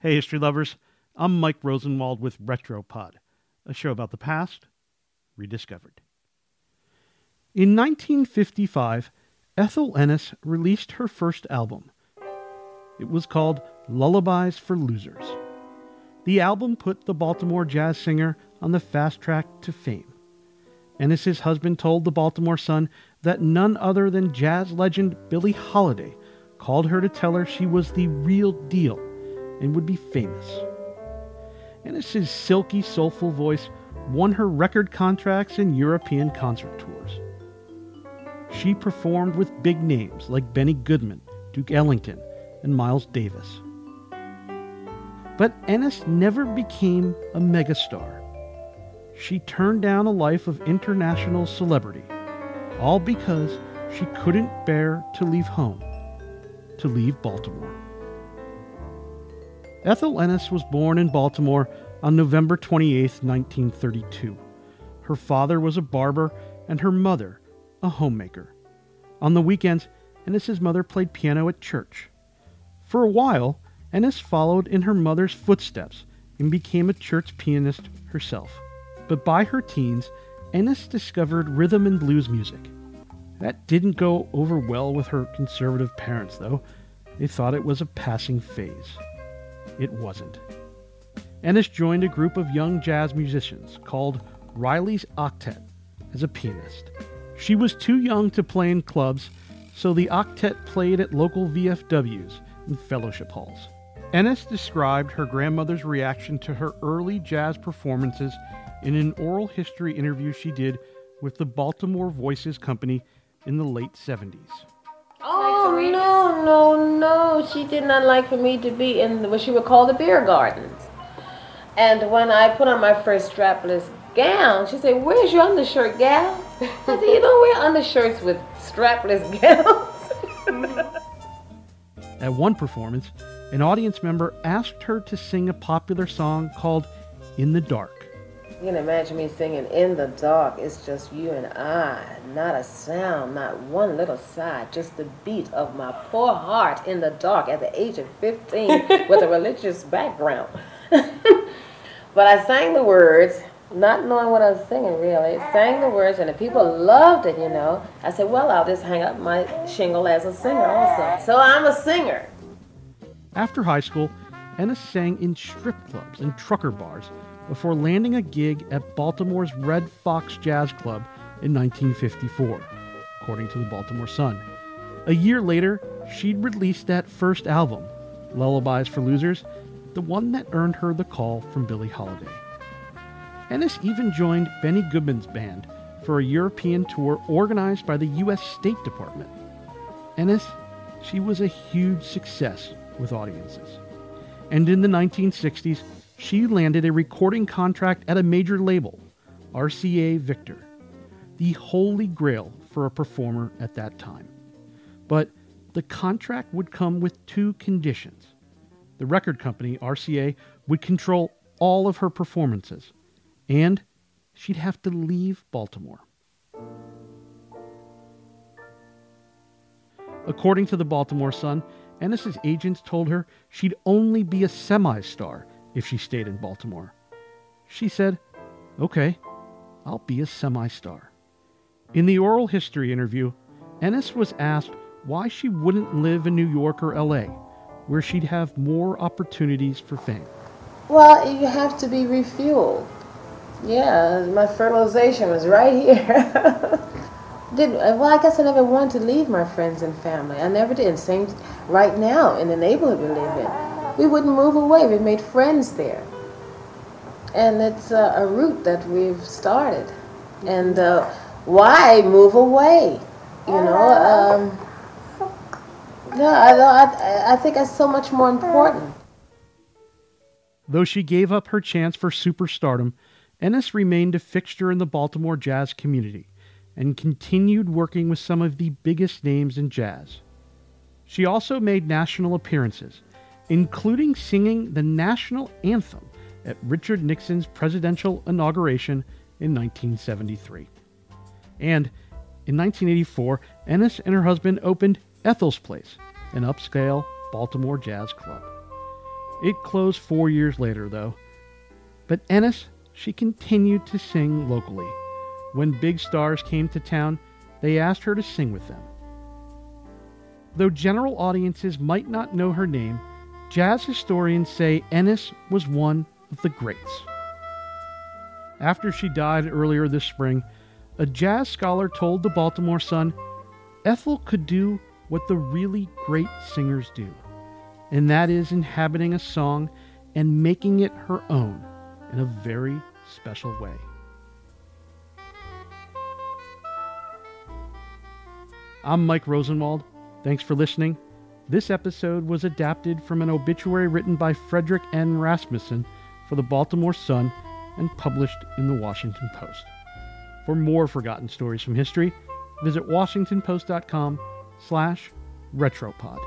Hey, history lovers. I'm Mike Rosenwald with Retropod, a show about the past rediscovered. In 1955, Ethel Ennis released her first album. It was called Lullabies for Losers. The album put the Baltimore jazz singer on the fast track to fame. Ennis's husband told the Baltimore Sun that none other than jazz legend Billie Holiday called her to tell her she was the real deal and would be famous. Ennis's silky, soulful voice won her record contracts and European concert tours. She performed with big names like Benny Goodman, Duke Ellington, and Miles Davis. But Ennis never became a megastar. She turned down a life of international celebrity, all because she couldn't bear to leave home, to leave Baltimore. Ethel Ennis was born in Baltimore on November 28, 1932. Her father was a barber and her mother a homemaker. On the weekends, Ennis's mother played piano at church. For a while, Ennis followed in her mother's footsteps and became a church pianist herself. But by her teens, Ennis discovered rhythm and blues music. That didn't go over well with her conservative parents, though. They thought it was a passing phase. It wasn't. Ennis joined a group of young jazz musicians called Riley's Octet as a pianist. She was too young to play in clubs, so the octet played at local VFWs and fellowship halls. Ennis described her grandmother's reaction to her early jazz performances in an oral history interview she did with the Baltimore Voices Company in the late 70s. Oh no, no, no! She did not like for me to be in what she would call the beer gardens. And when I put on my first strapless gown, she said, "Where's your undershirt, gal?" I said, "You don't wear undershirts with strapless gowns." At one performance, an audience member asked her to sing a popular song called In the Dark. You can imagine me singing in the dark. It's just you and I. Not a sound, not one little sigh. Just the beat of my poor heart in the dark at the age of 15 with a religious background. but I sang the words, not knowing what I was singing really. Sang the words, and the people loved it, you know. I said, well, I'll just hang up my shingle as a singer also. So I'm a singer. After high school, Ennis sang in strip clubs and trucker bars before landing a gig at Baltimore's Red Fox Jazz Club in 1954, according to the Baltimore Sun. A year later, she'd released that first album, Lullabies for Losers, the one that earned her the call from Billie Holiday. Ennis even joined Benny Goodman's band for a European tour organized by the U.S. State Department. Ennis, she was a huge success with audiences. And in the 1960s, she landed a recording contract at a major label, RCA Victor, the holy grail for a performer at that time. But the contract would come with two conditions. The record company, RCA, would control all of her performances, and she'd have to leave Baltimore. According to the Baltimore Sun, Ennis's agents told her she'd only be a semi star if she stayed in Baltimore. She said, Okay, I'll be a semi star. In the oral history interview, Ennis was asked why she wouldn't live in New York or LA, where she'd have more opportunities for fame. Well, you have to be refueled. Yeah, my fertilization was right here. did well, I guess I never wanted to leave my friends and family. I never did. Same right now in the neighborhood we live in we wouldn't move away. We've made friends there. And it's a, a route that we've started. And uh, why move away? You know, um, no, I, I, I think that's so much more important. Though she gave up her chance for superstardom, Ennis remained a fixture in the Baltimore jazz community and continued working with some of the biggest names in jazz. She also made national appearances, including singing the national anthem at Richard Nixon's presidential inauguration in 1973. And in 1984, Ennis and her husband opened Ethel's Place, an upscale Baltimore jazz club. It closed four years later, though. But Ennis, she continued to sing locally. When big stars came to town, they asked her to sing with them. Though general audiences might not know her name, jazz historians say Ennis was one of the greats. After she died earlier this spring, a jazz scholar told the Baltimore Sun Ethel could do what the really great singers do, and that is inhabiting a song and making it her own in a very special way. I'm Mike Rosenwald. Thanks for listening. This episode was adapted from an obituary written by Frederick N. Rasmussen for the Baltimore Sun and published in the Washington Post. For more forgotten stories from history, visit washingtonpost.com slash retropod.